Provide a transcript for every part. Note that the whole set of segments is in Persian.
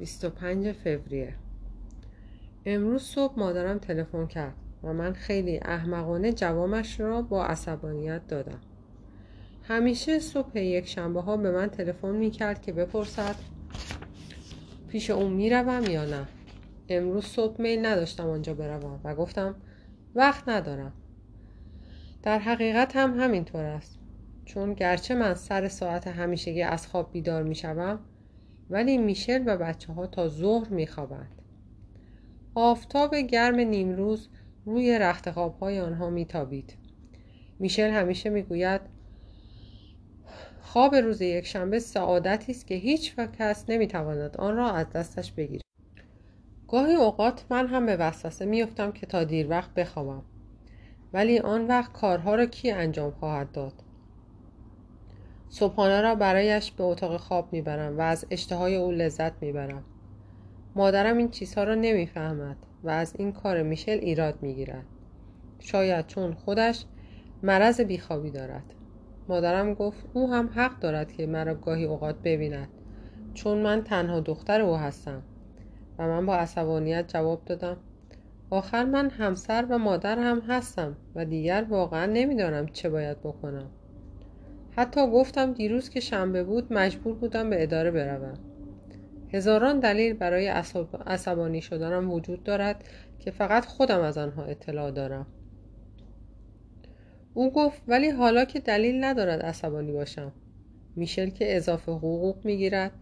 25 فوریه. امروز صبح مادرم تلفن کرد و من خیلی احمقانه جوابش را با عصبانیت دادم. همیشه صبح یک شنبه ها به من تلفن می کرد که بپرسد پیش اون می‌روم یا نه؟ امروز صبح میل نداشتم آنجا بروم و گفتم وقت ندارم. در حقیقت هم همینطور است. چون گرچه من سر ساعت همیشگی از خواب بیدار می شوم ولی میشل و بچه ها تا ظهر می خوابند. آفتاب گرم نیمروز روی رخت های آنها میتابید. میشل همیشه می‌گوید خواب روز یک شنبه سعادتی است که هیچ کس نمی‌تواند آن را از دستش بگیرد. گاهی اوقات من هم به وسوسه میافتم که تا دیر وقت بخوابم ولی آن وقت کارها را کی انجام خواهد داد صبحانه را برایش به اتاق خواب می‌برم و از اشتهای او لذت می‌برم. مادرم این چیزها را نمی‌فهمد و از این کار میشل ایراد می‌گیرد. شاید چون خودش مرض بیخوابی دارد. مادرم گفت او هم حق دارد که مرا گاهی اوقات ببیند چون من تنها دختر او هستم. و من با عصبانیت جواب دادم آخر من همسر و مادر هم هستم و دیگر واقعا نمی‌دانم چه باید بکنم. حتی گفتم دیروز که شنبه بود مجبور بودم به اداره بروم. هزاران دلیل برای عصبانی شدنم وجود دارد که فقط خودم از آنها اطلاع دارم. او گفت ولی حالا که دلیل ندارد عصبانی باشم. میشل که اضافه حقوق می‌گیرد.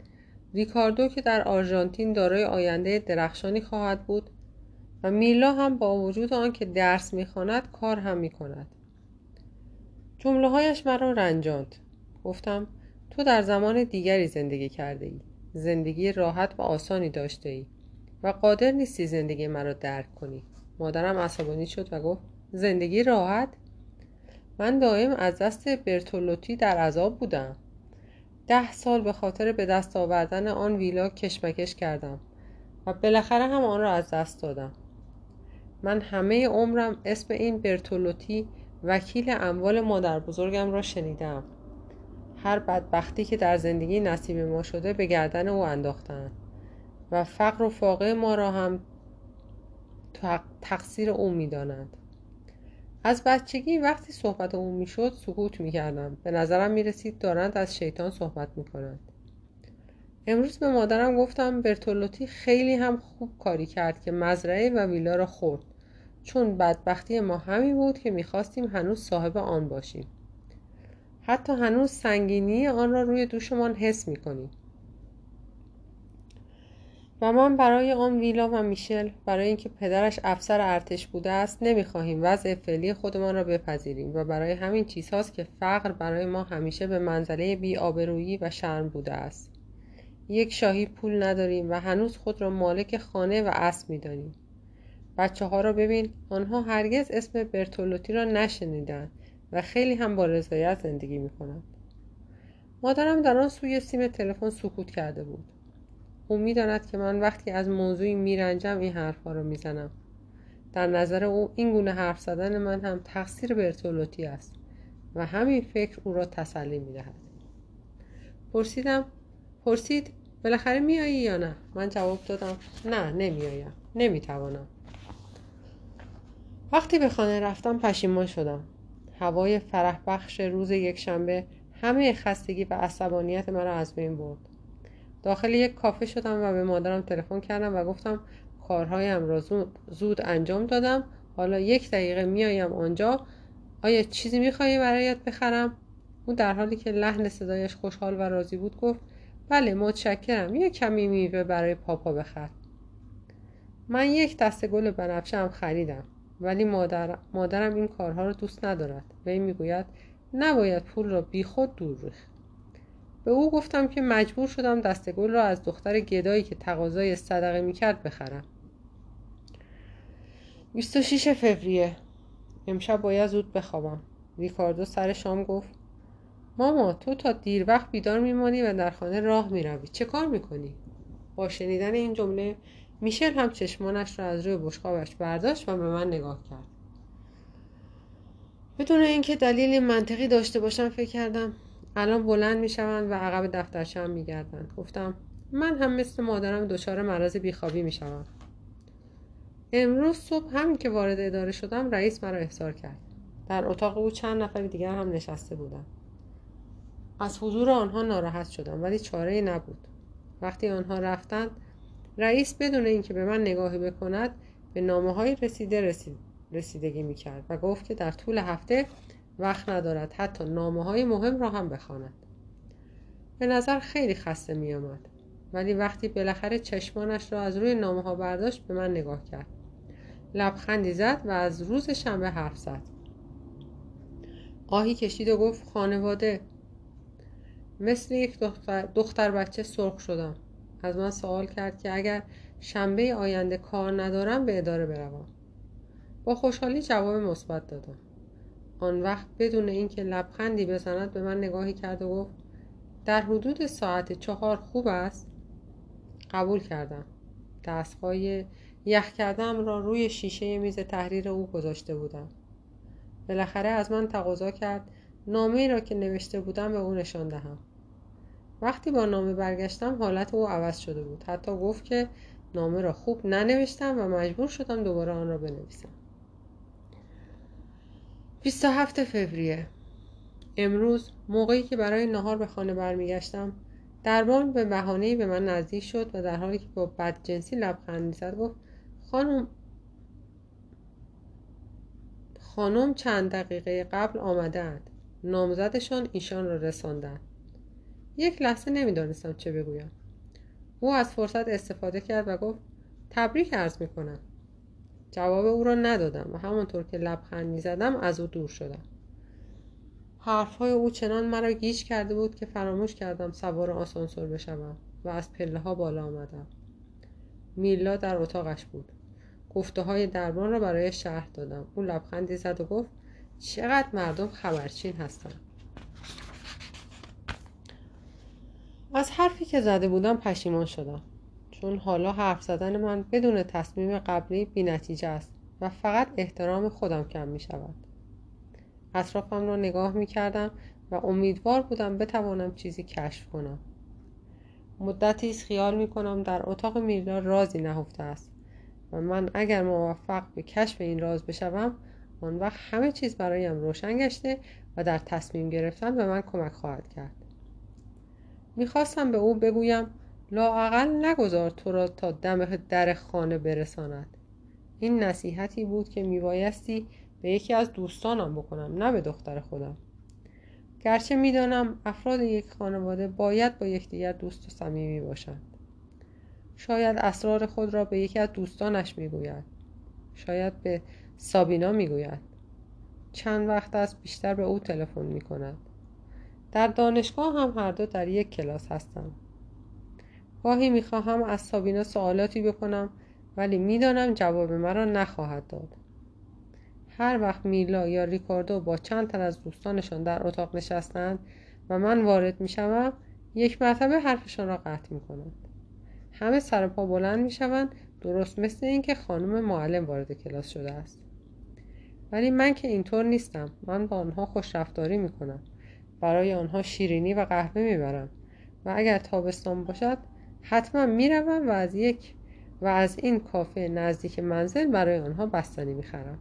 ریکاردو که در آرژانتین دارای آینده درخشانی خواهد بود و میلا هم با وجود آنکه درس می‌خواند کار هم می‌کند. جمله هایش مرا رنجاند. گفتم تو در زمان دیگری زندگی کرده ای زندگی راحت و آسانی داشته ای و قادر نیستی زندگی مرا درک کنی. مادرم عصبانی شد و گفت زندگی راحت؟ من دائم از دست برتولوتی در عذاب بودم. ده سال به خاطر به دست آوردن آن ویلا کشمکش کردم و بالاخره هم آن را از دست دادم. من همه عمرم اسم این برتولوتی وکیل اموال مادر بزرگم را شنیدم. هر بدبختی که در زندگی نصیب ما شده به گردن او انداختند و فقر و فاقه ما را هم تقصیر او می‌دانند. از بچگی وقتی صحبت او می‌شد سکوت می‌کردم. به نظرم می‌رسید دارند از شیطان صحبت می‌کنند. امروز به مادرم گفتم برتولوتی خیلی هم خوب کاری کرد که مزرعه و ویلا را خورد. چون بدبختی ما همین بود که می‌خواستیم هنوز صاحب آن باشیم. حتی هنوز سنگینی آن را روی دوشمان حس می‌کنیم. و من برای آن ویلا و میشل برای اینکه پدرش افسر ارتش بوده است نمی‌خواهیم وضع فعلی خودمان را بپذیریم و برای همین چیزهاست که فقر برای ما همیشه به منزله بی آبرویی و شرم بوده است. یک شاهی پول نداریم و هنوز خود را مالک خانه و اسب می‌دانیم. بچه ها را ببین آنها هرگز اسم برتولوتی را نشنیدند و خیلی هم با رضایت زندگی می کنند. مادرم در آن سوی سیم تلفن سکوت کرده بود. او می‌داند که من وقتی از موضوعی میرنجم این حرفها را می‌زنم. در نظر او این گونه حرف زدن من هم تقصیر برتولوتی است و همین فکر او را تسلی می‌دهد. پرسیدم پرسید بالاخره میایی یا نه؟ من جواب دادم نه نمیآیم. نمی‌توانم. وقتی به خانه رفتم پشیمان شدم. هوای فرح بخش روز یکشنبه همه خستگی و عصبانیت مرا از بین برد. داخل یک کافه شدم و به مادرم تلفن کردم و گفتم کارهایم را زود انجام دادم. حالا یک دقیقه میایم آنجا. آیا چیزی می‌خواهی برایت بخرم؟ او در حالی که لحن صدایش خوشحال و راضی بود گفت بله متشکرم. یک کمی میوه برای پاپا بخر. من یک دسته گل بنفشه هم خریدم. ولی مادر... مادرم این کارها را دوست ندارد. و این می‌گوید نباید پول را بیخود دور ریخت. به او گفتم که مجبور شدم دسته گل را از دختر گدایی که تقاضای صدقه می‌کرد بخرم. 26 فوریه. امشب باید زود بخوابم. ریکاردو سر شام گفت ماما تو تا دیر وقت بیدار میمانی و در خانه راه می‌روی. چه کار می‌کنی؟ با شنیدن این جمله میشل هم چشمانش را از روی بشقابش برداشت و به من نگاه کرد. بدون اینکه دلیل منطقی داشته باشم فکر کردم الان بلند می‌شوند و عقب دفترچه هم میگردند. گفتم من هم مثل مادرم دچار مرض بیخوابی می‌شوم. امروز صبح همین که وارد اداره شدم رئیس مرا احضار کرد. در اتاق او چند نفر دیگر هم نشسته بودند. از حضور آنها ناراحت شدم ولی چاره نبود. وقتی آنها رفتند رئیس بدون اینکه به من نگاهی بکند به نامه های رسیده رسید رسیدگی می کرد و گفت که در طول هفته وقت ندارد حتی نامه های مهم را هم بخواند. به نظر خیلی خسته می آمد. ولی وقتی بالاخره چشمانش را از روی نامه ها برداشت به من نگاه کرد لبخندی زد و از روز شنبه حرف زد آهی کشید و گفت خانواده مثل یک دختر, دختر بچه سرخ شدم از من سوال کرد که اگر شنبه آینده کار ندارم به اداره بروم. با خوشحالی جواب مثبت دادم. آن وقت بدون اینکه لبخندی بزند به من نگاهی کرد و گفت در حدود ساعت چهار خوب است؟ قبول کردم. دستگاه یخ کردم را روی شیشه میز تحریر او گذاشته بودم. بالاخره از من تقاضا کرد نامه را که نوشته بودم به او نشان دهم. وقتی با نامه برگشتم حالت او عوض شده بود. حتی گفت که نامه را خوب ننوشتم و مجبور شدم دوباره آن را بنویسم. 27 فوریه. امروز موقعی که برای نهار به خانه برمیگشتم دربان به بهانه‌ای به من نزدیک شد و در حالی که با بدجنسی لبخند می‌زد گفت خانم خانم چند دقیقه قبل آمدند نامزدشان ایشان را رساندند یک لحظه نمی‌دانستم چه بگویم. او از فرصت استفاده کرد و گفت تبریک عرض می‌کنم. جواب او را ندادم و همانطور که لبخند می‌زدم از او دور شدم. حرفهای او چنان مرا گیج کرده بود که فراموش کردم سوار آسانسور بشوم و از پله ها بالا آمدم. میلا در اتاقش بود. گفته های دربان را برای شهر دادم. او لبخندی زد و گفت چقدر مردم خبرچین هستند. از حرفی که زده بودم پشیمان شدم. چون حالا حرف زدن من بدون تصمیم قبلی بی نتیجه است و فقط احترام خودم کم می شود. اطرافم را نگاه می کردم و امیدوار بودم بتوانم چیزی کشف کنم. مدتی خیال می کنم در اتاق میلا رازی نهفته است و من اگر موفق به کشف این راز بشوم آن وقت همه چیز برایم روشن گشته و در تصمیم گرفتن به من کمک خواهد کرد. می‌خواستم به او بگویم لااقل نگذار تو را تا دم در خانه برساند. این نصیحتی بود که میبایستی به یکی از دوستانم بکنم نه به دختر خودم. گرچه می‌دانم افراد یک خانواده باید با یکدیگر دوست و صمیمی باشند. شاید اسرار خود را به یکی از دوستانش می‌گوید. شاید به سابینا می‌گوید. چند وقت است بیشتر به او تلفن می‌کند. در دانشگاه هم هر دو در یک کلاس هستم. گاهی می‌خواهم از سابینا سوالاتی بکنم ولی می‌دانم جواب مرا نخواهد داد. هر وقت میلا یا ریکاردو با چند تن از دوستانشان در اتاق نشستند و من وارد می‌شوم یک مرتبه حرفشان را قطع می‌کنند. همه سر پا بلند می‌شوند درست مثل اینکه خانم معلم وارد کلاس شده است. ولی من که اینطور نیستم. من با آنها خوش رفتاری می‌کنم. برای آنها شیرینی و قهوه می‌برم. و اگر تابستان باشد حتما می‌روم و از یک و از این کافه نزدیک منزل برای آنها بستنی می‌خرم.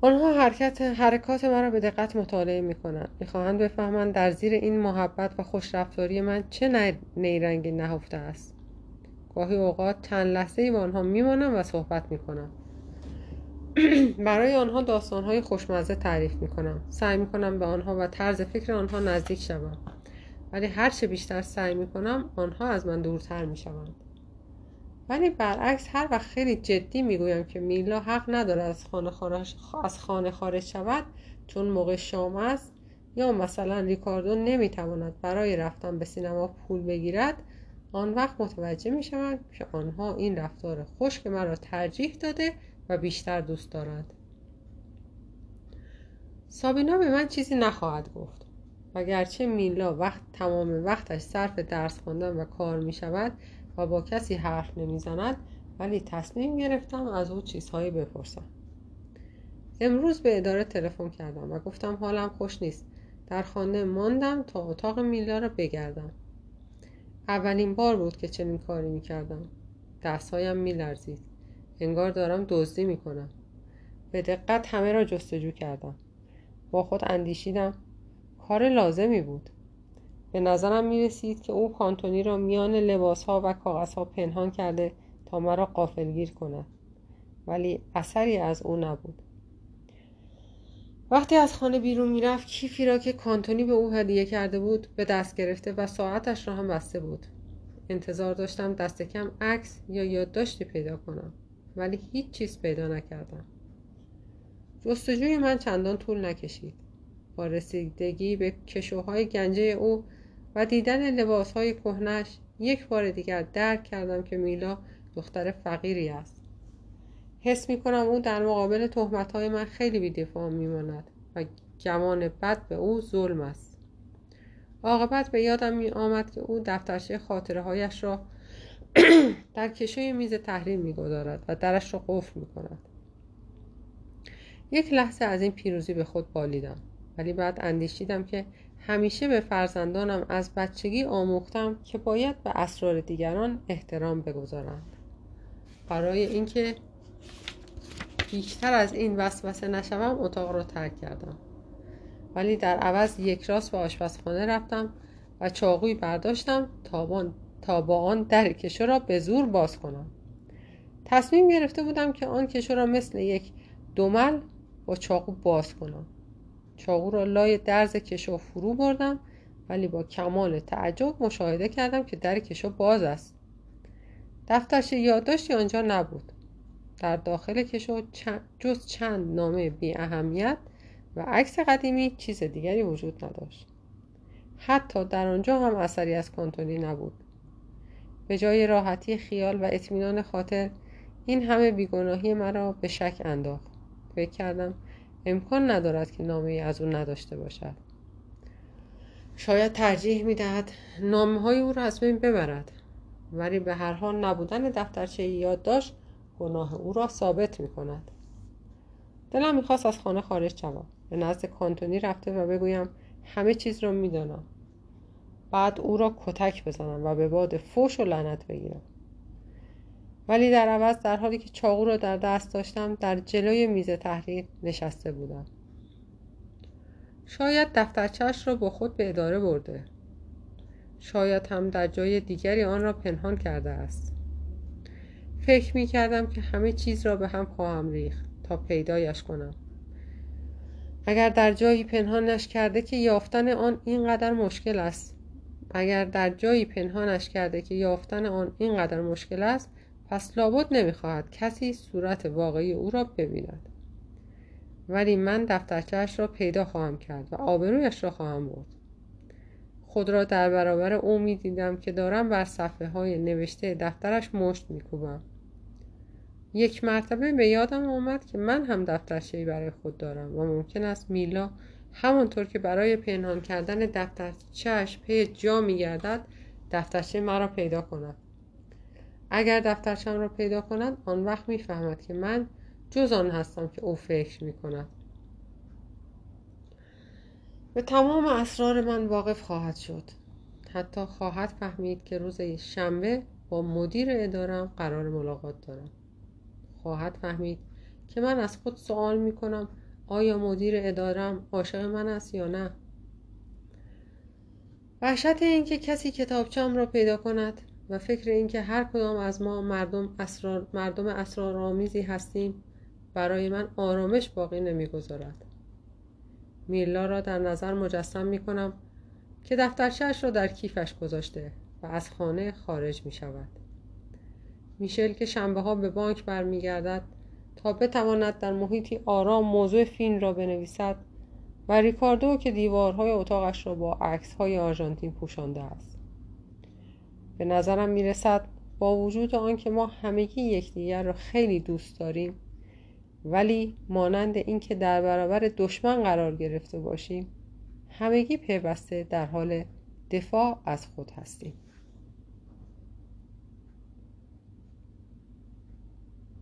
آنها حرکت حرکات مرا به دقت مطالعه می کنند می‌خواهند بفهمند در زیر این محبت و خوشرفتاری من چه نیرنگی نهفته است. گاهی اوقات چند لحظه ای با آنها میمانم و صحبت می‌کنم. برای آنها داستانهای خوشمزه تعریف می‌کنم. سعی می‌کنم به آنها و طرز فکر آنها نزدیک شوم. ولی هرچه بیشتر سعی می‌کنم آنها از من دورتر می‌شوند. ولی برعکس هر وقت خیلی جدی می‌گویم که میلا حق نداره از خانه خارج, از خانه خارج شود چون موقع شام است یا مثلا ریکاردو نمی‌تواند برای رفتن به سینما پول بگیرد آن وقت متوجه می‌شوند که آنها این رفتار خشک مرا ترجیح داده و بیشتر دوست دارد. سابینا به من چیزی نخواهد گفت. و گرچه میلا وقت تمام وقتش صرف درس خواندن و کار می شود و با کسی حرف نمی‌زند ولی تصمیم گرفتم از او چیزهایی بپرسم. امروز به اداره تلفن کردم و گفتم حالم خوش نیست. در خانه ماندم تا اتاق میلا را بگردم. اولین بار بود که چنین کاری می‌کردم. دستهایم میلرزید. انگار دارم دزدی می‌کنم. به دقت همه را جستجو کردم. با خود اندیشیدم کار لازمی بود. به نظرم می رسید که او کانتونی را میان لباس ها و کاغذ ها پنهان کرده تا مرا قافلگیر کند. ولی اثری از او نبود. وقتی از خانه بیرون می‌رفت کیفی را که کانتونی به او هدیه کرده بود به دست گرفته و ساعتش را هم بسته بود. انتظار داشتم دست کم عکس یا یادداشتی پیدا کنم. ولی هیچ چیز پیدا نکردم. جستجوی من چندان طول نکشید. با رسیدگی به کشوهای گنجه او و دیدن لباسهای کهنش یک بار دیگر درک کردم که میلا دختر فقیری است. حس می کنم او در مقابل تهمت های من خیلی بیدفاع می ماند و گمان بد به او ظلم است. عاقبت به یادم می آمد که او دفترچه خاطره هایش را در کشوی میز تحریر می گذارد و درش را قفل می کند یک لحظه از این پیروزی به خود بالیدم ولی بعد اندیشیدم که همیشه به فرزندانم از بچگی آموختم که باید به اسرار دیگران احترام بگذارند. برای اینکه بیشتر از این وسوسه نشوم اتاق را ترک کردم. ولی در عوض یک راست به آشپزخانه رفتم و چاقوی برداشتم تا با آن در کشو را به زور باز کنم. تصمیم گرفته بودم که آن کشو را مثل یک دومل با چاقو باز کنم. چاقو را لای درز کشو فرو بردم ولی با کمال تعجب مشاهده کردم که در کشو باز است. دفترچه یادداشتی آنجا نبود. در داخل کشو جز چند نامه بی اهمیت و عکس قدیمی چیز دیگری وجود نداشت. حتی در آنجا هم اثری از کانتونی نبود. به جای راحتی خیال و اطمینان خاطر این همه بیگناهی مرا به شک انداخت. فکر کردم امکان ندارد که نامه از او نداشته باشد. شاید ترجیح می‌دهد نامه های او را از بین ببرد ولی به هر حال نبودن دفترچه یادداشت گناه او را ثابت می کند دلم می‌خواست از خانه خارج شوم. به نزد کانتونی رفته و بگویم همه چیز را می‌دانم. بعد او را کتک بزنم و به باد فوش و لعنت بگیرم. ولی در عوض در حالی که چاقو را در دست داشتم در جلوی میز تحریر نشسته بودم. شاید دفترچهش را با خود به اداره برده. شاید هم در جای دیگری آن را پنهان کرده است. فکر می کردم که همه چیز را به هم خواهم ریخت تا پیدایش کنم. اگر در جایی پنهانش کرده که یافتن آن اینقدر مشکل است اگر در جایی پنهانش کرده که یافتن آن اینقدر مشکل است پس لابد نمی‌خواهد کسی صورت واقعی او را ببیند ولی من دفترچهش را پیدا خواهم کرد و آبرویش را خواهم برد خود را در برابر او می دیدم که دارم بر صفحه های نوشته دفترش مشت می کوبم. یک مرتبه به یادم آمد که من هم دفترچه‌ای برای خود دارم و ممکن است میلا همانطور که برای پنهان کردن دفترچهش پی جا میگردد دفترچه مرا پیدا کند. اگر دفترچم را پیدا کند آن وقت می‌فهمد که من جز آن هستم که او فکر می کند به تمام اسرار من واقف خواهد شد. حتی خواهد فهمید که روز شنبه با مدیر ادارم قرار ملاقات دارم. خواهد فهمید که من از خود سوال می کنم آیا مدیر ادارم عاشق من است یا نه؟ وحشت اینکه کسی کتابچم را پیدا کند و فکر اینکه هر کدام از ما مردم اسرار مردم اسرارآمیزی هستیم برای من آرامش باقی نمی‌گذارد. میلا را در نظر مجسم می کنم که دفترچهاش را در کیفش گذاشته و از خانه خارج می شود میشل که شنبه ها به بانک برمیگردد تا بتواند در محیطی آرام موضوع فیلم را بنویسد و ریکاردو که دیوارهای اتاقش را با عکس های آرژانتین پوشانده است. به نظرم می‌رسد با وجود آنکه ما همگی یکدیگر را خیلی دوست داریم ولی مانند اینکه در برابر دشمن قرار گرفته باشیم همگی پیوسته در حال دفاع از خود هستیم.